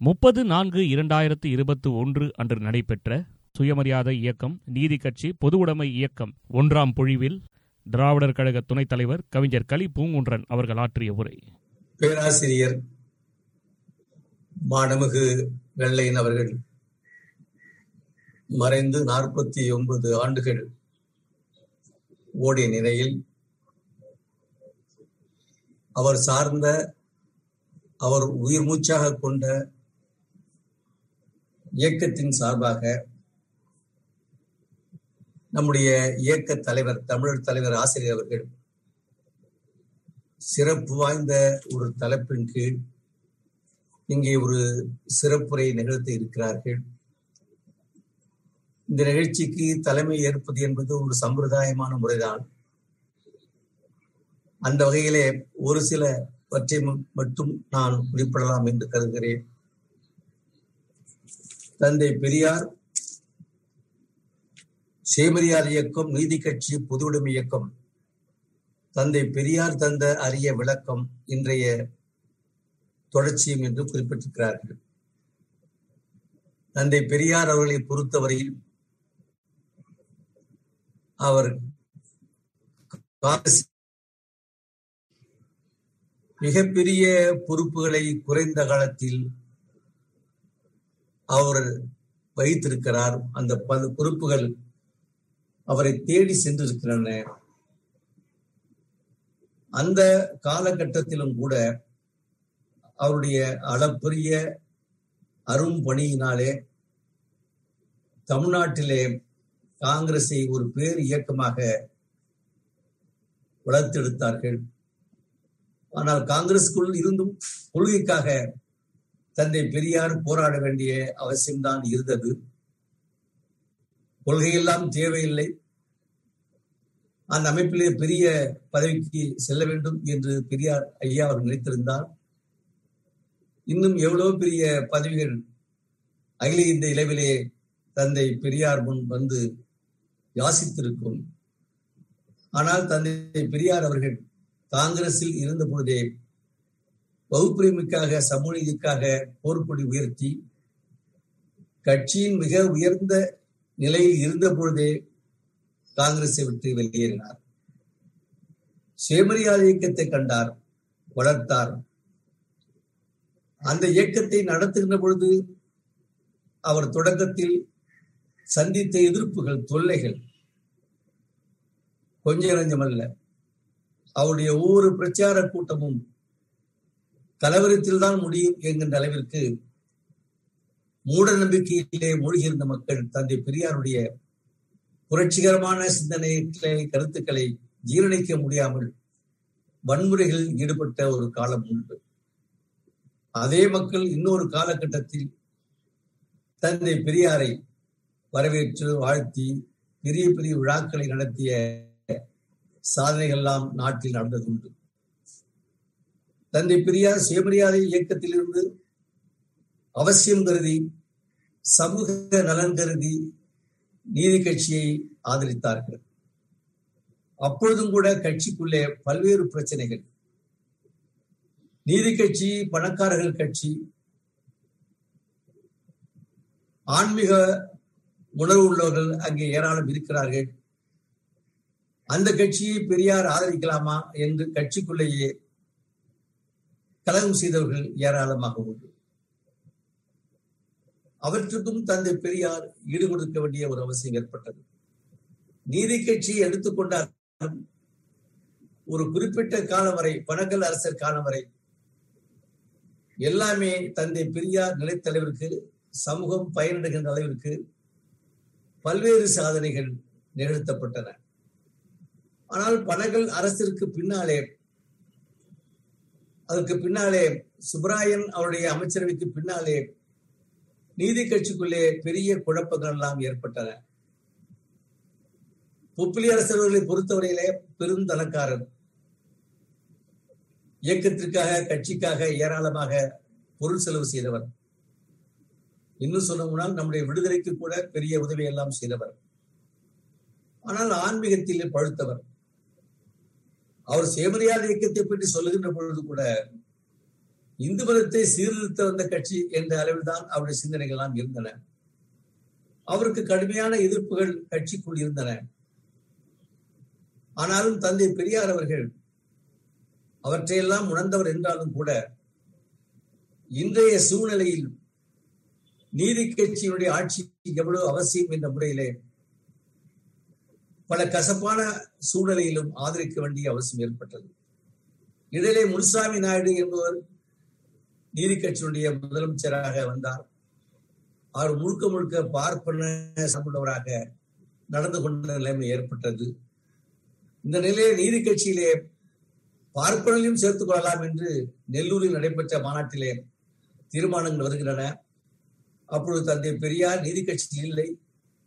முப்பது நான்கு இரண்டாயிரத்து இருபத்தி ஒன்று அன்று நடைபெற்ற சுயமரியாதை இயக்கம் நீதி கட்சி பொதுவுடைமை இயக்கம் ஒன்றாம் பொழிவில் திராவிடர் கழக துணைத் தலைவர் கவிஞர் கலி பூங்குன்றன் அவர்கள் ஆற்றிய உரை. பேராசிரியர் மாணமிகு வெள்ளையன் அவர்கள் மறைந்து நாற்பத்தி ஒன்பது ஆண்டுகள் ஓடிய நிலையில் அவர் சார்ந்த அவர் உயிர் மூச்சாக கொண்ட இயக்கத்தின் சார்பாக நம்முடைய இயக்க தலைவர் தமிழர் தலைவர் ஆசிரியர் அவர்கள் சிறப்பு வாய்ந்த ஒரு தலைப்பின் கீழ் இங்கே ஒரு சிறப்புரை நிகழ்த்த இருக்கிறார்கள். இந்த நிகழ்ச்சிக்கு தலைமை ஏற்பது என்பது ஒரு சம்பிரதாயமான முறைதான். அந்த வகையிலே ஒரு சில மட்டும் நான் குறிப்பிடலாம் என்று கருதுகிறேன். தந்தை பெரியார் சேமரியார் இயக்கம் நீதி கட்சி பொதுவுடைமை இயக்கம். தந்தை பெரியார் தந்த அரிய விளக்கம் இன்றைய தொடர்ச்சியும் என்று குறிப்பிட்டிருக்கிறார்கள். தந்தை பெரியார் அவர்களை பொறுத்தவரையில் அவர் மிகப்பெரிய பொறுப்புகளை குறைந்த காலத்தில் அவர் வைத்திருக்கிறார். அந்த பொறுப்புகள் அவரை தேடி சென்றிருக்கின்றன. அந்த காலகட்டத்திலும் கூட அவருடைய அளப்பரிய அரும் பணியினாலே தமிழ்நாட்டிலே காங்கிரஸை ஒரு பேர் இயக்கமாக வளர்த்தெடுத்தார்கள். ஆனால் காங்கிரஸுக்குள் இருந்தும் கொள்கைக்காக தந்தை பெரியார் போராட வேண்டிய அவசியம்தான் இருந்தது. கொள்கையெல்லாம் தேவையில்லை. அந்த அமைப்பிலே பெரிய பதவிக்கு செல்ல வேண்டும் என்று பெரியார் ஐயா அவர் நினைத்திருந்தார். இன்னும் எவ்வளவு பெரிய பதவிகள் அகில இந்த இளவிலே தந்தை பெரியார் முன் வந்து யாசித்திருக்கும். ஆனால் தந்தை பெரியார் அவர்கள் காங்கிரஸில் இருந்த பொழுதே வகுப்புரிமைக்காக சமூக போர்க்கொடி உயர்த்தி கட்சியின் மிக உயர்ந்த நிலையில் இருந்த பொழுதே காங்கிரஸை விட்டு வெளியேறினார். சுயமரியாதை இயக்கத்தை கண்டார் வளர்த்தார். அந்த இயக்கத்தை நடத்துகின்ற பொழுது அவர் தொடக்கத்தில் சந்தித்த எதிர்ப்புகள் தொல்லைகள் கொஞ்சம் நஞ்சமல்ல அவருடைய ஒவ்வொரு பிரச்சார கூட்டமும் கலவரத்தில் தான் முடியும் என்கின்ற அளவிற்கு மூட நம்பிக்கையிலே மூழ்கியிருந்த மக்கள் தந்தை பெரியாருடைய புரட்சிகரமான சிந்தனைகளை கருத்துக்களை ஜீரணிக்க முடியாமல் வன்முறைகளில் ஈடுபட்ட ஒரு காலம் உண்டு. அதே மக்கள் இன்னொரு காலகட்டத்தில் தந்தை பெரியாரை வரவேற்று வாழ்த்தி பெரிய பெரிய விழாக்களை நடத்திய சாதனைகள்லாம் நாட்டில் நடந்தது உண்டு தந்தை பெரியார் சுயமரியாதை இயக்கத்திலிருந்து அவசியம் கருதி சமூக நலன் கருதி நீதி கட்சியை ஆதரித்தார்கள். அப்பொழுதும் கூட கட்சிக்குள்ளே பல்வேறு பிரச்சனைகள். நீதி கட்சி பணக்காரர்கள் கட்சி ஆன்மீக உணர்வு உள்ளவர்கள் அங்கே ஏராளம் இருக்கிறார்கள். அந்த கட்சியை பெரியார் ஆதரிக்கலாமா என்று கட்சிக்குள்ளேயே கலகம் செய்தவர்கள் ஏராளமாக உண்டு. அவற்றுக்கும் தந்தை பெரியார் ஈடுகொடுக்க வேண்டிய ஒரு அவசியம் ஏற்பட்டது. நீதி கட்சியை எடுத்துக்கொண்டாலும் ஒரு குறிப்பிட்ட காலம் வரை பனகல் அரசர் காலம் வரை எல்லாமே தந்தை பெரியார் நிலைத்தலைவருக்கு சமூகம் பயனடைகின்ற அளவிற்கு பல்வேறு சாதனைகள் நிகழ்த்தப்பட்டன. ஆனால் பனகல் அரசிற்கு பின்னாலே அதற்கு பின்னாலே சுப்ராயன் அவருடைய அமைச்சரவைக்கு பின்னாலே நீதி கட்சிக்குள்ளே பெரிய குழப்பங்கள் எல்லாம் ஏற்பட்டன. புப்பிலி அரசர்களை பொறுத்தவரையிலே பெருந்தனக்காரர் இயக்கத்திற்காக கட்சிக்காக ஏராளமாக பொருள் செலவு செய்தவர். இன்னும் சொல்லணும்னால் நம்முடைய விடுதலைக்கு கூட பெரிய உதவி எல்லாம் செய்தவர். ஆனால் ஆன்மீகத்தில் பழுத்தவர். அவர் சேமரியாத இயக்கத்தை பற்றி சொல்லுகின்ற பொழுது கூட இந்து மதத்தை சீர்திருத்த வந்த கட்சி என்ற அளவில் தான் அவருடைய சிந்தனைகள் எல்லாம் இருந்தன. அவருக்கு கடுமையான எதிர்ப்புகள் கட்சிக்குள் இருந்தன. ஆனாலும் தந்தை பெரியார் அவர்கள் அவற்றையெல்லாம் உணர்ந்தவர் என்றாலும் கூட இன்றைய சூழ்நிலையில் நீதி கட்சியினுடைய ஆட்சி எவ்வளவு அவசியம் என்ற முறையிலே பல கசப்பான சூழ்நிலையிலும் ஆதரிக்க வேண்டிய அவசியம் ஏற்பட்டது. இடையிலே முனுசாமி நாயுடு என்பவர் நீதி கட்சியினுடைய முதலமைச்சராக வந்தார். அவர் முழுக்க முழுக்க பார்ப்பன சார்ந்தவராக நடந்து கொண்ட நிலைமை ஏற்பட்டது. இந்த நிலையை நீதி கட்சியிலே பார்ப்பனையும் சேர்த்துக் கொள்ளலாம் என்று நெல்லூரில் நடைபெற்ற மாநாட்டிலே தீர்மானங்கள் வருகின்றன. அப்பொழுது தந்தை பெரியார் நீதி கட்சியில் இல்லை.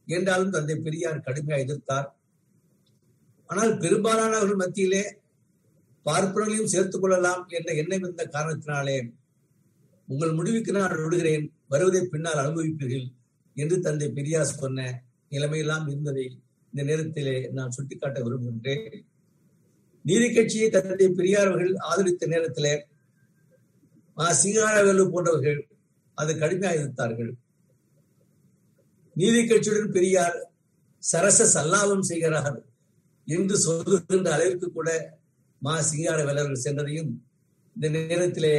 என்றாலும் தந்தை பெரியார் கடுமையாக எதிர்த்தார். ஆனால் பெரும்பாலானவர்கள் மத்தியிலே பார்ப்பனர்களையும் சேர்த்துக் கொள்ளலாம் என்ற எண்ணம் இருந்த காரணத்தினாலே உங்கள் முடிவுக்கு நான் விடுகிறேன். வருவதை பின்னால் அனுபவிப்பீர்கள் என்று தந்தை பெரியார் சொன்ன நிலைமையெல்லாம் இருந்ததை இந்த நேரத்திலே நான் சுட்டிக்காட்ட விரும்புகின்றேன். நீதி கட்சியை தந்தை பெரியார் அவர்கள் ஆதரித்த நேரத்திலே சிங்காரவேலு போன்றவர்கள் அதை கடுமையாக எதிர்த்தார்கள். நீதி கட்சியுடன் பெரியார் சரச சல்லாபம் செய்கிறார். என்று சொல்லுகின்ற அளவிற்கு கூட மா சிங்கார வேலர்கள் சென்றதையும் இந்த நேரத்திலே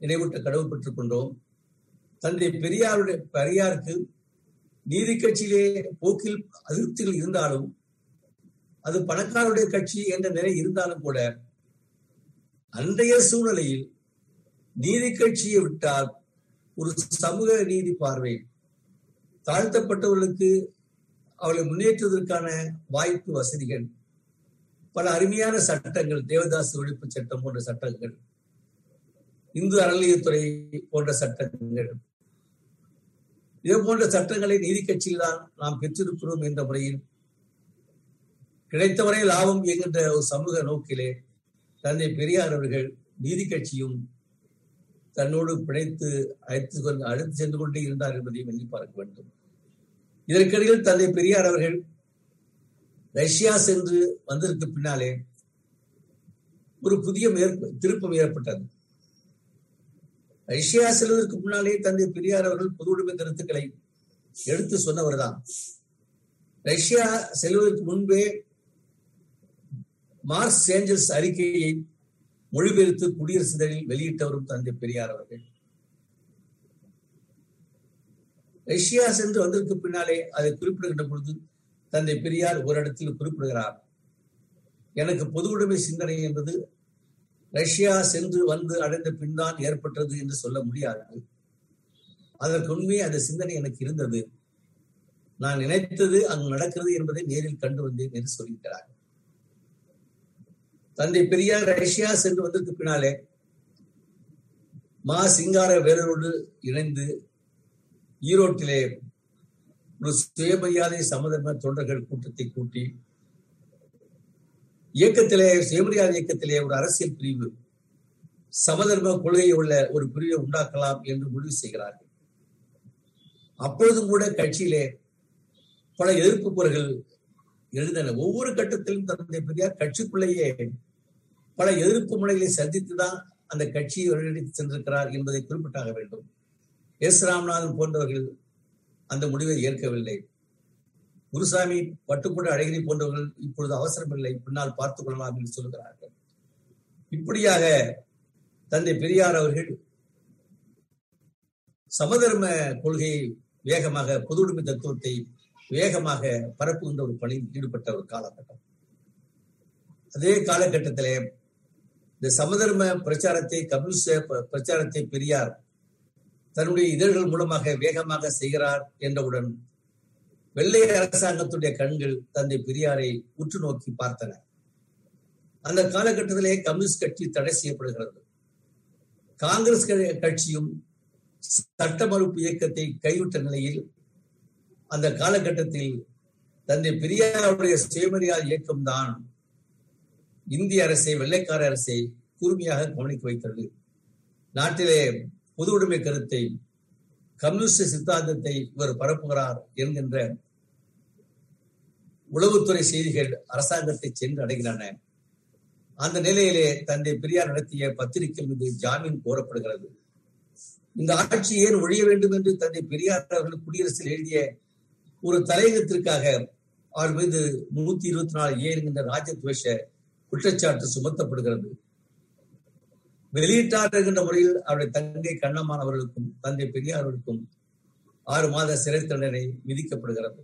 நினைவூட்ட கடவுள் பெற்றுக் கொண்டோம். தந்தை பெரியாருடைய பெரியாருக்கு நீதி கட்சியிலே போக்கில் அதிருப்திகள் இருந்தாலும் அது பணக்காரருடைய கட்சி என்ற நிலை இருந்தாலும் கூட அன்றைய சூழ்நிலையில் நீதி கட்சியை விட்டால் ஒரு சமூக நீதி பார்வை தாழ்த்தப்பட்டவர்களுக்கு அவளை முன்னேற்றுவதற்கான வாய்ப்பு வசதிகள். பல அருமையான சட்டங்கள் தேவதாஸ் ஒழிப்பு சட்டம் போன்ற சட்டங்கள் இந்து அறநிலையத்துறை போன்ற சட்டங்கள். இதே போன்ற சட்டங்களை நீதி கட்சியில் தான் நாம் பெற்றிருக்கிறோம் என்ற முறையில் கிடைத்தவரை லாபம் என்கின்ற ஒரு சமூக நோக்கிலே தந்தை பெரியார் அவர்கள் நீதி கட்சியும் தன்னோடு பிணைத்து அழைத்து கொண்டு அழைத்து சென்று கொண்டே இருந்தார் என்பதையும் எண்ணி பார்க்க வேண்டும். இதற்கிடையில் தந்தை பெரியார் அவர்கள் ரஷ்யா சென்று வந்ததற்கு பின்னாலே ஒரு புதிய திருப்பம் ஏற்பட்டது. ரஷ்யா செல்வதற்கு முன்னாலே தந்தை பெரியார் அவர்கள் பொது உடைமை கருத்துக்களை எடுத்து சொன்னவர் தான் ரஷ்யா செல்வதற்கு முன்பே மார்க்ஸ் ஏஞ்சல்ஸ் அறிக்கையை மொழிபெயர்த்து குடியரசுதழில் வெளியிட்டவரும் தந்தை பெரியார் அவர்கள். ரஷ்யா சென்று வந்ததற்கு பின்னாலே அதை குறிப்பிடுகின்ற பொழுது தந்தை பெரியார் ஒரு இடத்தில் குறிப்பிடுகிறார். எனக்கு பொது உடைமை சிந்தனை என்பது ரஷ்யா சென்று வந்து அடைந்த பின் தான் ஏற்பட்டது என்று சொல்ல முடியாது. அதற்கு உண்மையே அந்த சிந்தனை எனக்கு இருந்தது. நான் நினைத்தது அங்கு நடக்கிறது என்பதை நேரில் கண்டு வந்தேன் என்று சொல்லியிருக்கிறார் தந்தை பெரியார் ரஷ்யா சென்று வந்ததற்கு பின்னாலே மா சிங்கார வேலரோடு இணைந்து ஈரோட்டிலே ஒரு சுயமரியாதை சமதர்ம தொண்டர்கள் கூட்டத்தை கூட்டி இயக்கத்திலே சுயமரியாதை இயக்கத்திலே ஒரு அரசியல் பிரிவு சமதர்ம கொள்கையை உள்ள ஒரு பிரிவை உண்டாக்கலாம் என்று முடிவு செய்கிறார்கள். அப்பொழுதும் கூட கட்சியிலே பல எதிர்ப்பு குரல்கள் எழுந்தன. ஒவ்வொரு கட்டத்திலும் தந்தை பெரியார் கட்சிக்குள்ளேயே பல எதிர்ப்பு முறைகளை சந்தித்துதான் அந்த கட்சியை ஒருங்கிணைத்து சென்றிருக்கிறார் என்பதை குறிப்பிட்டாக வேண்டும். எஸ். ராமநாதன் போன்றவர்கள் அந்த முடிவை ஏற்கவில்லை. குருசாமி பட்டுக்கூட அழகிரி போன்றவர்கள் இப்பொழுது அவசரமில்லை. பின்னால் பார்த்துக் கொள்ளலாம் என்று சொல்கிறார்கள் இப்படியாக தந்தை பெரியார் அவர்கள் சமதர்ம கொள்கையை வேகமாக பொது உடைமை தத்துவத்தை வேகமாக பரப்புகின்ற ஒரு பணியில் ஈடுபட்ட ஒரு காலகட்டம். அதே காலகட்டத்திலே இந்த சமதர்ம பிரச்சாரத்தை கம்யூனிஸ்ட பிரச்சாரத்தை பெரியார் தன்னுடைய இதழ்கள் மூலமாக வேகமாக செய்கிறார் என்றவுடன் வெள்ளை அரசாங்கத்துடைய கண்கள் தந்தை பெரியாரை உற்று நோக்கி பார்த்தன. அந்த காலகட்டத்திலே கம்யூனிஸ்ட் கட்சி தடை செய்யப்படுகிறது. காங்கிரஸ் கட்சியும் சட்ட மறுப்பு இயக்கத்தை கைவிட்ட நிலையில் அந்த காலகட்டத்தில் தந்தை பெரியாருடைய சுயமரியாதை இயக்கம் தான் இந்திய அரசை வெள்ளைக்கார அரசை கூர்மையாக கவனிக்க வைத்தது. நாட்டிலே பொது உடைமை கருத்தை கம்யூனிஸ்ட் சித்தாந்தத்தை இவர் பரப்புகிறார் என்கின்ற உளவுத்துறை செய்திகள் அரசாங்கத்தை சென்று அடைகின்றன. அந்த நிலையிலே தந்தை பெரியார் நடத்திய பத்திரிகை மீது ஜாமீன் கோரப்படுகிறது. இந்த ஆட்சி ஏன் ஒழிய வேண்டும் என்று தந்தை பெரியார் அவர்கள் குடியரசில் எழுதிய ஒரு தலையகத்திற்காக அவர் மீது நூத்தி இருபத்தி நாலு ஏ என்கின்ற ராஜத்வேஷ குற்றச்சாட்டு சுமத்தப்படுகிறது. வெளியிட்டார் என்கின்ற முறையில் அவருடைய தங்கை கண்ணம்மான் அவர்களுக்கும் தந்தை பெரியார்களுக்கும் ஆறு மாத சிறை தண்டனை விதிக்கப்படுகிறது.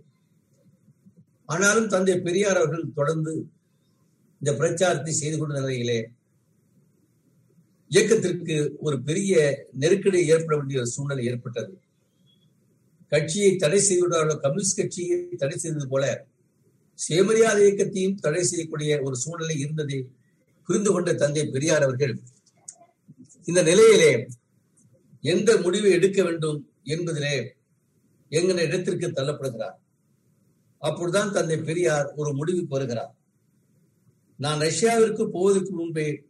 ஆனாலும் தந்தை பெரியார் அவர்கள் தொடர்ந்து இந்த பிரச்சாரத்தை செய்து கொண்ட நிலையிலே இயக்கத்திற்கு ஒரு பெரிய நெருக்கடி ஏற்பட வேண்டிய சூழ்நிலை ஏற்பட்டது. கட்சியை தடை செய்துவிட்டார்கள் கம்யூனிஸ்ட் கட்சியை தடை செய்தது போல சுயமரியாதை இயக்கத்தையும் தடை செய்யக்கூடிய ஒரு சூழ்நிலை இருந்ததை புரிந்து கொண்ட தந்தை பெரியார் அவர்கள் இந்த நிலையிலே எந்த முடிவை எடுக்க வேண்டும் என்பதிலே எங்கள் இடத்திற்கு தள்ளப்படுகிறார். அப்பொழுதுதான் தந்தை பெரியார் ஒரு முடிவுக்கு வருகிறார். நான் ரஷ்யாவிற்கு போவதற்கு முன்பே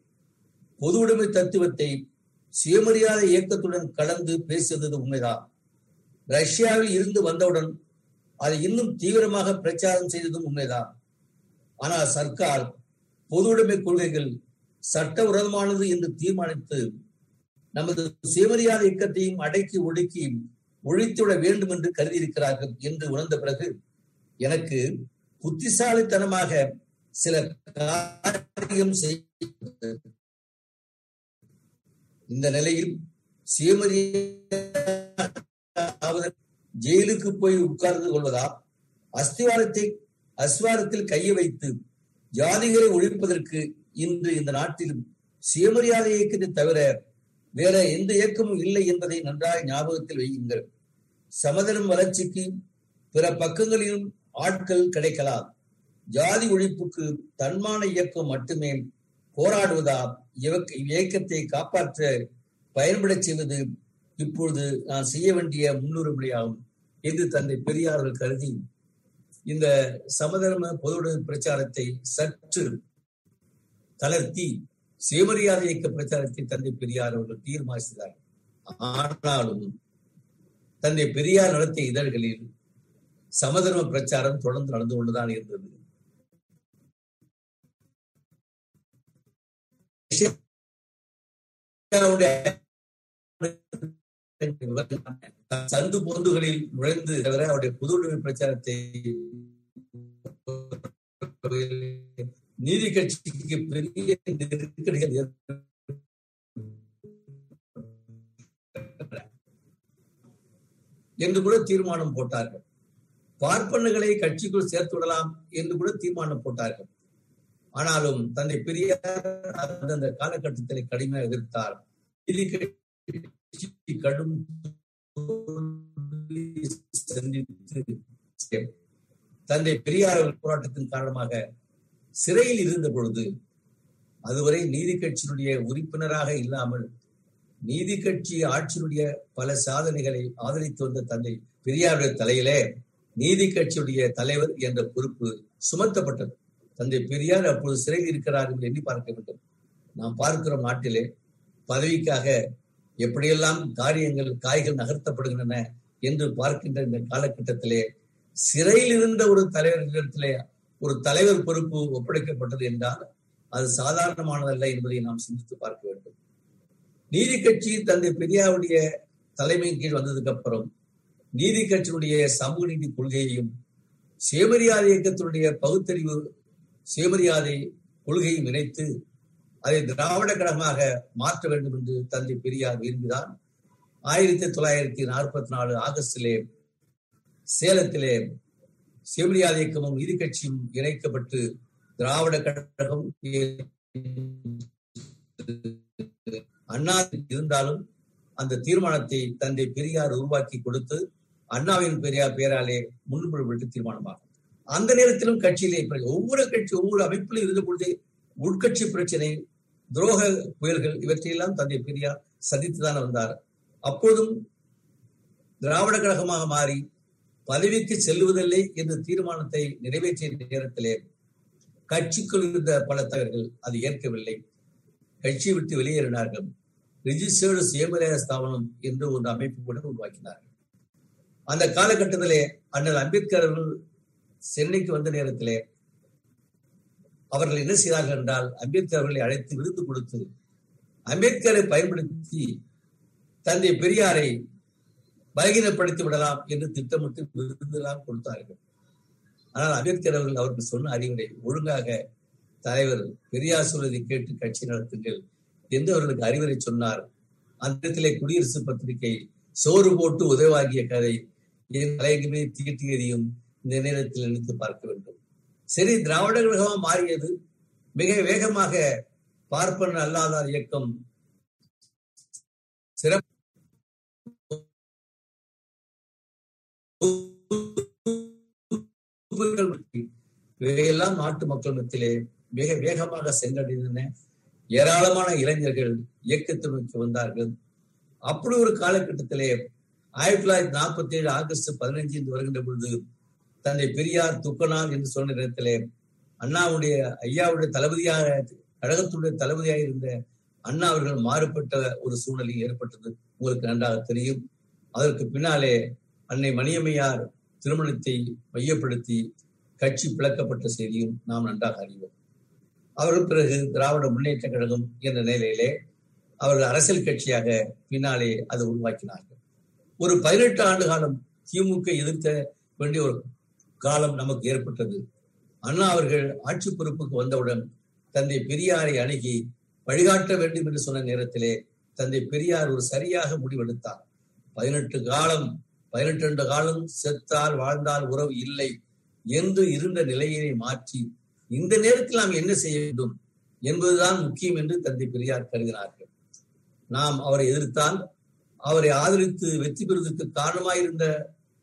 பொது உடைமை தத்துவத்தை சுயமரியாதை இயக்கத்துடன் கலந்து பேசியது உண்மைதான். ரஷ்யாவில் இருந்து வந்தவுடன் அதை இன்னும் தீவிரமாக பிரச்சாரம் செய்ததும் உண்மைதான். ஆனால் சர்க்கார் பொது உடைமை கொள்கைகள் சட்டவிரோதமானது என்று தீர்மானித்து நமது சுயமரியாதை இயக்கத்தையும் அடக்கி ஒடுக்கி ஒழித்துவிட வேண்டும் என்று கருதியிருக்கிறார்கள் என்று உணர்ந்த பிறகு எனக்கு புத்திசாலித்தனமாக சில காரியம் செய்ய இந்த நிலையில் சுயமரியாதை ஜெயிலுக்கு போய் உட்கார்ந்து கொள்வதா? அஸ்திவாரத்தை அஸ்வாரத்தில் கையை வைத்து ஜாதிகளை ஒழிப்பதற்கு இன்று இந்த நாட்டிலும் சுயமரியாதை இயக்கத்தை தவிர வேற எந்த இயக்கமும் இல்லை என்பதை நன்றாக ஞாபகத்தில் வையுங்கள். சமதனம் வளர்ச்சிக்கு பிற பக்கங்களிலும் ஆட்கள் கிடைக்கலாம். ஜாதி ஒழிப்புக்கு தன்மான இயக்கம் மட்டுமே போராடுவதா இயக்கத்தை காப்பாற்ற பயன்பட செய்வது இப்பொழுது நான் செய்ய வேண்டிய முன்னுரிமையாகும் என்று தந்தை பெரியார்கள் கருதி இந்த சமதர்ம பொது பிரச்சாரத்தை சற்று தளர்த்தி சுயமரியாதை இயக்க பிரச்சாரத்தை தந்தை பெரியார் அவர்கள் தீர்மானித்தார். ஆனாலும் தந்தை பெரியார் நடத்திய இதழ்களில் சமதர்ம பிரச்சாரம் தொடர்ந்து நடந்து கொண்டுதான் இருந்தது. சந்து பொந்துகளில் நுழைந்து தவிர அவருடைய புது பிரச்சாரத்தை நீதி கட்சிக்கு பெரிய நெருக்கடிகள் என்று கூட தீர்மானம் போட்டார்கள். பார்ப்பனர்களை கட்சிக்குள் சேர்த்து விடலாம் என்று கூட தீர்மானம் போட்டார்கள். ஆனாலும் தந்தை பெரியார் அந்தந்த காலகட்டத்தில் கடுமையாக எதிர்த்தார். கடும் சந்தித்து தந்தை பெரியார் போராட்டத்தின் காரணமாக சிறையில் இருந்த பொழுது அதுவரை நீதி கட்சியினுடைய உறுப்பினராக இல்லாமல் நீதி கட்சி ஆட்சியினுடைய பல சாதனைகளை ஆதரித்து வந்த தந்தை பெரியாருடைய தலையிலே நீதி கட்சியுடைய தலைவர் என்ற பொறுப்பு சுமத்தப்பட்டது. தந்தை பெரியார் அப்பொழுது சிறையில் இருக்கிறார் என்று எண்ணி பார்க்க வேண்டும். நாம் பார்க்கிற நாட்டிலே பதவிக்காக எப்படியெல்லாம் காரியங்கள் காய்கள் நகர்த்தப்படுகின்றன என்று பார்க்கின்ற இந்த காலகட்டத்திலே சிறையில் இருந்த ஒரு தலைவர்களிடத்திலே ஒரு தலைவர் பொறுப்பு ஒப்படைக்கப்பட்டது என்றால் அது சாதாரணமானதல்ல என்பதை நாம் சிந்தித்து பார்க்க வேண்டும். நீதி கட்சி தந்தை பெரியாருடைய தலைமையின் கீழ் வந்ததுக்கு அப்புறம் நீதி கட்சியினுடைய சமூக நீதி கொள்கையையும் சுயமரியாதை இயக்கத்தினுடைய பகுத்தறிவு சுயமரியாதை கொள்கையும் இணைத்து அதை திராவிட கழகமாக மாற்ற வேண்டும் என்று தந்தை பெரியார் விரும்பினார். ஆயிரத்தி தொள்ளாயிரத்தி நாற்பத்தி நாலு ஆகஸ்டிலே சேலத்திலே சுயமரியாதை இயக்கமும் நீதி கட்சியும் இணைக்கப்பட்டு திராவிட கழகம் அண்ணா இருந்தாலும் அந்த தீர்மானத்தை தந்தை பெரியார் உருவாக்கி கொடுத்து அண்ணாவின் பெரியார் பெயராலே முன்மொழிவிட்டு தீர்மானமாகும். அந்த நேரத்திலும் கட்சியிலே ஒவ்வொரு கட்சி ஒவ்வொரு அமைப்பிலும் இருந்த பொழுதே உட்கட்சி பிரச்சனை துரோக புயல்கள் இவற்றையெல்லாம் தந்தை பெரியார் சந்தித்துதான் வந்தார். அப்போதும் திராவிட கழகமாக மாறி பதவிக்கு செல்லுவதில்லை என்ற தீர்மானத்தை நிறைவேற்றிய நேரத்திலே கட்சிக்குள் இருந்த பல தலைவர்கள் அது ஏற்கவில்லை. கட்சியை விட்டு வெளியேறினார்கள். ரிஜிஸ்டர்டு சுயமரியாதை ஸ்தாபனம் என்று ஒரு அமைப்பு கூட உருவாக்கினார்கள். அந்த காலகட்டத்திலே அண்ணல் அம்பேத்கர் அவர்கள் சென்னைக்கு வந்த நேரத்திலே அவர்கள் என்ன செய்தார்கள் என்றால் அம்பேத்கர் அவர்களை அழைத்து விருது கொடுத்து அம்பேத்கரை பயன்படுத்தி தந்தை பெரியாரை பலகீனப்படுத்தி விடலாம் என்று திட்டமிட்டு விருதுலாம் கொடுத்தார்கள். ஆனால் அம்பேத்கர் அவர்கள் அவருக்கு சொன்ன அறிவுரை ஒழுங்காக தலைவர் பெரியார் சொல்வதை கேட்டு கட்சி நடத்துங்கள் என்று அவர்களுக்கு அறிவுரை சொன்னார். அந்த இடத்திலே குடியரசு பத்திரிகை சோறு போட்டு உதவாகிய கதை என் தலையங்கமே தீட்டி இந்த நேரத்தில் நினைத்து பார்க்க வேண்டும். சரி திராவிட கழகமா மாறியது. மிக வேகமாக பார்ப்பன அல்லாதார் இயக்கம் சிறப்பு இவையெல்லாம் நாட்டு மக்கள் மத்தியிலே மிக வேகமாக சென்றடைந்தன. ஏராளமான இளைஞர்கள் இயக்கத்தை நோக்கி வந்தார்கள். அப்படி ஒரு காலகட்டத்திலே ஆயிரத்தி தொள்ளாயிரத்தி நாற்பத்தி ஏழு ஆகஸ்ட் பதினைஞ்சு என்று வருகின்ற பொழுது தந்தை பெரியார் துக்கனார் என்று சொன்ன நேரத்திலே அண்ணாவுடைய ஐயாவுடைய தளபதியாக கழகத்துடைய தளபதியாக இருந்த அண்ணா அவர்கள் மாறுபட்ட ஒரு சூழ்நிலை ஏற்பட்டது. உங்களுக்கு நன்றாக தெரியும். அதற்கு பின்னாலே அன்னை மணியம்மையார் திருமணத்தை மையப்படுத்தி கட்சி பிளக்கப்பட்ட செய்தியும் நாம் நன்றாக அறிவோம். அவர்கள் பிறகு திராவிட முன்னேற்ற கழகம் என்ற நிலையிலே அவர்கள் அரசியல் கட்சியாக பின்னாலே அதை உருவாக்கினார்கள். ஒரு பதினெட்டு ஆண்டு காலம் திமுக எதிர்த்த வேண்டிய ஒரு காலம் நமக்கு ஏற்பட்டது. அண்ணா அவர்கள் ஆட்சி பொறுப்புக்கு வந்தவுடன் தந்தை பெரியாரை அணுகி வழிகாட்ட வேண்டும் என்று சொன்ன நேரத்திலே தந்தை பெரியார் ஒரு சரியாக முடிவெடுத்தார். பதினெட்டு காலம் பதினெட்டு ஆண்டு காலம் செத்தால் வாழ்ந்தால் உறவு இல்லை என்று இருந்த நிலையினை மாற்றி இந்த நேரத்தில் நாம் என்ன செய்ய வேண்டும் என்பதுதான் முக்கியம் என்று தந்தை பெரியார் கருதினார்கள். நாம் அவரை எதிர்த்தால் அவரை ஆதரித்து வெற்றி பெறுவதற்கு காரணமாயிருந்த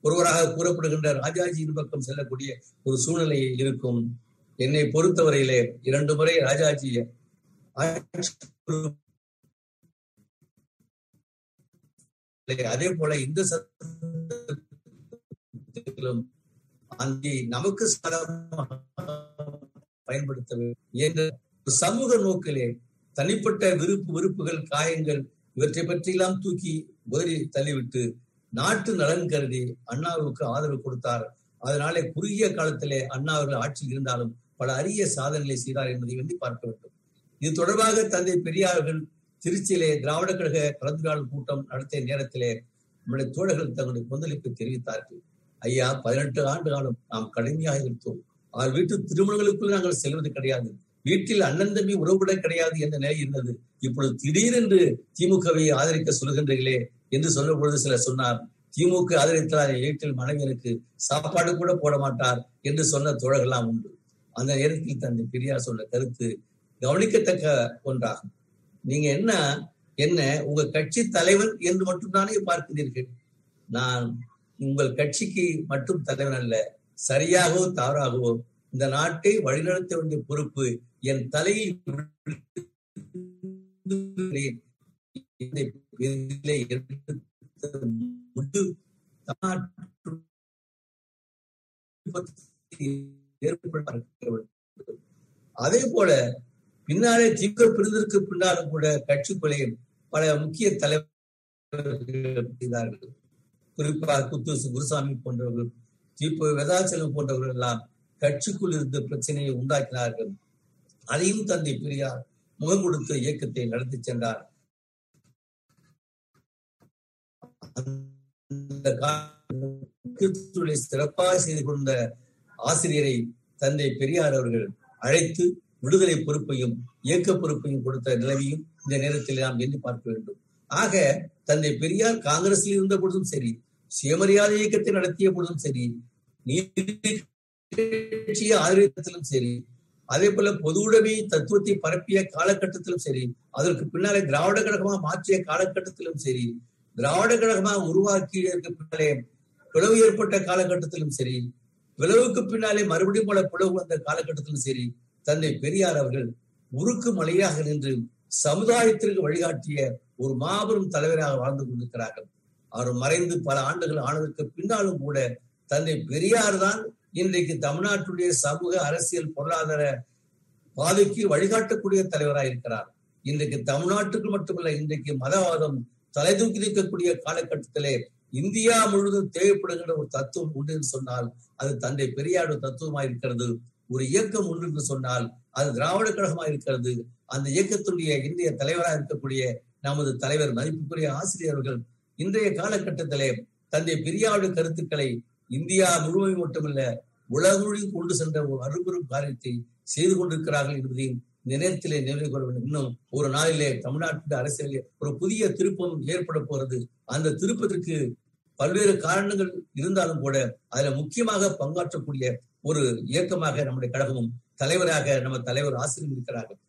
ஒருவராக கூறப்படுகின்ற ராஜாஜியின் பக்கம் செல்லக்கூடிய ஒரு சூழ்நிலை இருக்கும். என்னை பொறுத்தவரையிலே இரண்டு முறை ராஜாஜி அதே போல இந்த அங்கே நமக்கு பயன்படுத்த என்ற சமூக நோக்கிலே தனிப்பட்ட விருப்பு விருப்புகள் காயங்கள் இவற்றை பற்றியெல்லாம் தூக்கி உதறி தள்ளிவிட்டு நாட்டு நலன் கருதி அண்ணாவுக்கு ஆதரவு கொடுத்தார். அதனாலே குறுகிய காலத்திலே அண்ணா அவர்கள் ஆட்சியில் இருந்தாலும் பல அரிய சாதனைகளை செய்தார் என்பதை வந்து பார்க்க வேண்டும். இது தொடர்பாக தந்தை பெரியார்கள் திருச்சியிலே திராவிட கழக கலந்துகால் கூட்டம் நடத்திய நேரத்திலே நம்முடைய தோழர்கள் தங்களுடைய கொந்தளிப்பை தெரிவித்தார்கள். ஐயா பதினெட்டு ஆண்டு காலம் நாம் கடுமையாக இருந்தோம். அவர் வீட்டு திருமணங்களுக்குள் நாங்கள் செல்வது கிடையாது. வீட்டில் அண்ணன் தம்பி உறவுட கிடையாது என்ற நிலை இருந்தது. இப்பொழுது திடீரென்று திமுகவை ஆதரிக்க சொல்கின்றீர்களே என்று சொல்லும் பொழுது சிலர் சொன்னார் திமுக ஆதரித்தார் வீட்டில் மனைவி சாப்பாடு கூட போட மாட்டார் என்று சொன்ன தோழர்கள்லாம் உண்டு. அந்த நேரத்தில் தந்தை பெரியார் சொன்ன கருத்து கவனிக்கத்தக்க ஒன்றாகும். நீங்க என்ன என்ன உங்க கட்சி தலைவன் என்று மட்டும்தானே பார்க்கிறீர்கள்? நான் உங்கள் கட்சிக்கு மட்டும் தலைவன் அல்ல சரியாகவோ தவறாகவோ இந்த நாட்டை வழிநடத்த வேண்டிய பொறுப்பு என் தலையில் அதே போல பின்னாலே திமுக பிரிந்ததற்கு பின்னாலும் கூட கட்சிக்குள்ளே பல முக்கிய தலைவர்கள் செய்தார்கள். குறிப்பாக குத்தூசு குருசாமி போன்றவர்கள் தீப வெதாச்சலம் போன்றவர்கள் எல்லாம் கட்சிக்குள் இருந்த பிரச்சனையை உண்டாக்கினார்கள். அதையும் தந்தை பெரியார் முகம் கொடுத்த இயக்கத்தை நடத்தி சென்றார். சிறப்பாக செய்து கொண்ட ஆசிரியரை தந்தை பெரியார் அவர்கள் அழைத்து விடுதலை பொறுப்பையும் இயக்க பொறுப்பையும் கொடுத்த நிலைமையும் இந்த நேரத்தில் நாம் எண்ணி பார்க்க வேண்டும். ஆக தந்தை பெரியார் காங்கிரஸில் இருந்த பொழுதும் சரி சுயமரியாதை இயக்கத்தை நடத்திய பொழுதும் சரி நீதி கட்சியை ஆதரித்ததிலும் சரி அதே போல பொது உடைமை தத்துவத்தை பரப்பிய காலகட்டத்திலும் சரி அதற்கு பின்னாலே திராவிட கழகமா மாற்றிய காலகட்டத்திலும் சரி திராவிட கழகமா உருவாக்கியதற்கு பின்னாலே பிளவு ஏற்பட்ட காலகட்டத்திலும் சரி பிளவுக்கு பின்னாலே மறுபடியும் போல பிளவு வந்த காலகட்டத்திலும் சரி தந்தை பெரியார் அவர்கள் உருக்கு மலையாக நின்று சமுதாயத்திற்கு வழிகாட்டிய ஒரு மாபெரும் தலைவராக வாழ்ந்து கொண்டிருக்கிறார்கள். அவர் மறைந்து பல ஆண்டுகள் ஆனதற்கு பின்னாலும் கூட தந்தை பெரியார் தான் இன்றைக்கு தமிழ்நாட்டுடைய சமூக அரசியல் பொருளாதார பாதைக்கு வழிகாட்டக்கூடிய தலைவராக இருக்கிறார். இன்றைக்கு தமிழ்நாட்டுக்கு மட்டுமல்ல இன்றைக்கு மதவாதம் தலை தூக்கி நிற்கக்கூடிய காலகட்டத்திலே இந்தியா முழுவதும் தேவைப்படுகின்ற ஒரு தத்துவம் உண்டு என்று சொன்னால் அது தந்தை பெரியாரு தத்துவமாக இருக்கிறது. ஒரு இயக்கம் ஒன்று என்று சொன்னால் அது திராவிட கழகமாக இருக்கிறது. அந்த இயக்கத்துடைய இந்திய தலைவராக இருக்கக்கூடிய நமது தலைவர் மதிப்புக்குரிய ஆசிரியர்கள் இன்றைய காலகட்டத்திலே தந்தை பெரியாருடைய கருத்துக்களை இந்தியா முழுவதும் மட்டுமல்ல உலகொழி கொண்டு சென்ற ஒரு அரும்பெரும் காரியத்தை செய்து கொண்டிருக்கிறார்கள் என்பதையும் நினைத்திலே நினைவு கொள்ள வேண்டும். இன்னும் ஒரு நாளிலே தமிழ்நாட்டு அரசியலில் ஒரு புதிய திருப்பம் ஏற்பட போறது அந்த திருப்பத்திற்கு பல்வேறு காரணங்கள் இருந்தாலும் கூட அதுல முக்கியமாக பங்காற்றக்கூடிய ஒரு இயக்கமாக நம்முடைய கழகமும் தலைவராக நம்ம தலைவர் ஆசிரியர் இருக்கிறார்கள்.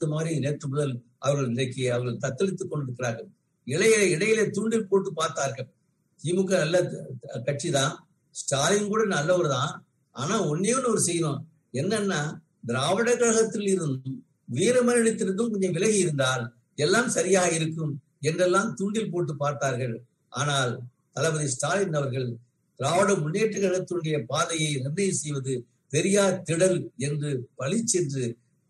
மாதிரி நேற்று முதல் அவர்கள் இன்றைக்கு அவர்கள் தத்தளித்துக் கொண்டிருக்கிறார்கள். இளைய இடையில தூண்டில் போட்டு பார்த்தார்கள். திமுக நல்ல கட்சி தான் ஸ்டாலின் கூட நல்லவர் தான் ஆனா ஒன்னே ஒன்று ஒரு செய்யணும். என்னன்னா திராவிட கழகத்தில் இருந்தும் வீரமணித்திருந்தும் கொஞ்சம் விலகி இருந்தால் எல்லாம் சரியாக இருக்கும். என்றெல்லாம் தூண்டில் போட்டு பார்த்தார்கள். ஆனால் தளபதி ஸ்டாலின் அவர்கள் திராவிட முன்னேற்ற கழகத்தினுடைய பாதையை நிர்ணயம் செய்வது பெரியார் திடல் என்று பழி சென்று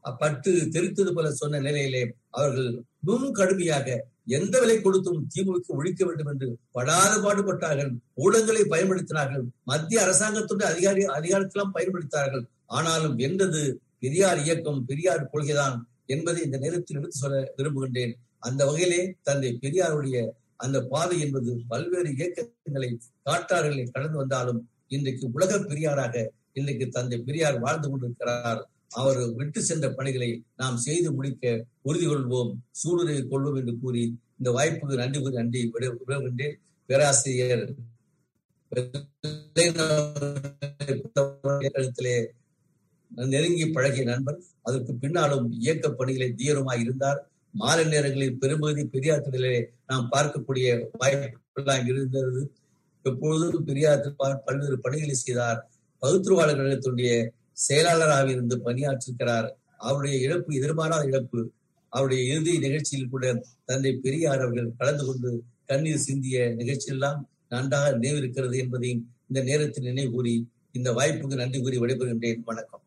பட்டு தெரித்தது போல சொன்ன நிலையிலே அவர்கள் இன்னும் கடுமையாக எந்த விலை கொடுத்தும் திமுக ஒழிக்க வேண்டும் என்று படாத பாடுபட்டார்கள். ஊடகங்களை பயன்படுத்தினார்கள். மத்திய அரசாங்கத்துடைய அதிகாரி அதிகாரத்தெல்லாம் பயன்படுத்தார்கள். ஆனாலும் வென்றது பெரியார் இயக்கம் பெரியார் கொள்கைதான் என்பதை இந்த நேரத்தில் எடுத்து சொல்ல விரும்புகின்றேன். அந்த வகையிலே தந்தை பெரியாருடைய அந்த பாதை என்பது பல்வேறு இயக்கங்களை காட்டார்களை கடந்து வந்தாலும் இன்றைக்கு உலக பெரியாராக இன்றைக்கு தந்தை பெரியார் வாழ்ந்து கொண்டிருக்கிறார். அவர் விட்டு சென்ற பணிகளை நாம் செய்து முடிக்க உறுதி கொள்வோம் சூழ்நிலை கொள்வோம் என்று கூறி இந்த வாய்ப்புக்கு நன்றி கூறி நன்றி விடுகின்றேன் பேராசிரியர் கழுத்திலே நெருங்கி பழகிய நண்பர் அதற்கு பின்னாலும் இயக்க பணிகளை தீவிரமாக இருந்தார். மாலை நேரங்களில் பெரும்பகுதி பெரியார் திடலிலே நாம் பார்க்கக்கூடிய வாய்ப்பெல்லாம் இருந்தது. எப்பொழுதும் பெரியார் பல்வேறு பணிகளை செய்தார். பகுத்துருவாளர் கழகத்துடைய செயலாளராக இருந்து பணியாற்றிருக்கிறார். அவருடைய இழப்பு எதிர்பாராத இழப்பு அவருடைய இறுதி நிகழ்ச்சியில் கூட தந்தை பெரியார் அவர்கள் கலந்து கொண்டு கண்ணீர் சிந்திய நிகழ்ச்சியெல்லாம் நன்றாக நினைவிருக்கிறது என்பதையும் இந்த நேரத்தில் நினைவு கூறி இந்த வாய்ப்புக்கு நன்றி கூறி விடைபெறுகின்றேன். வணக்கம்.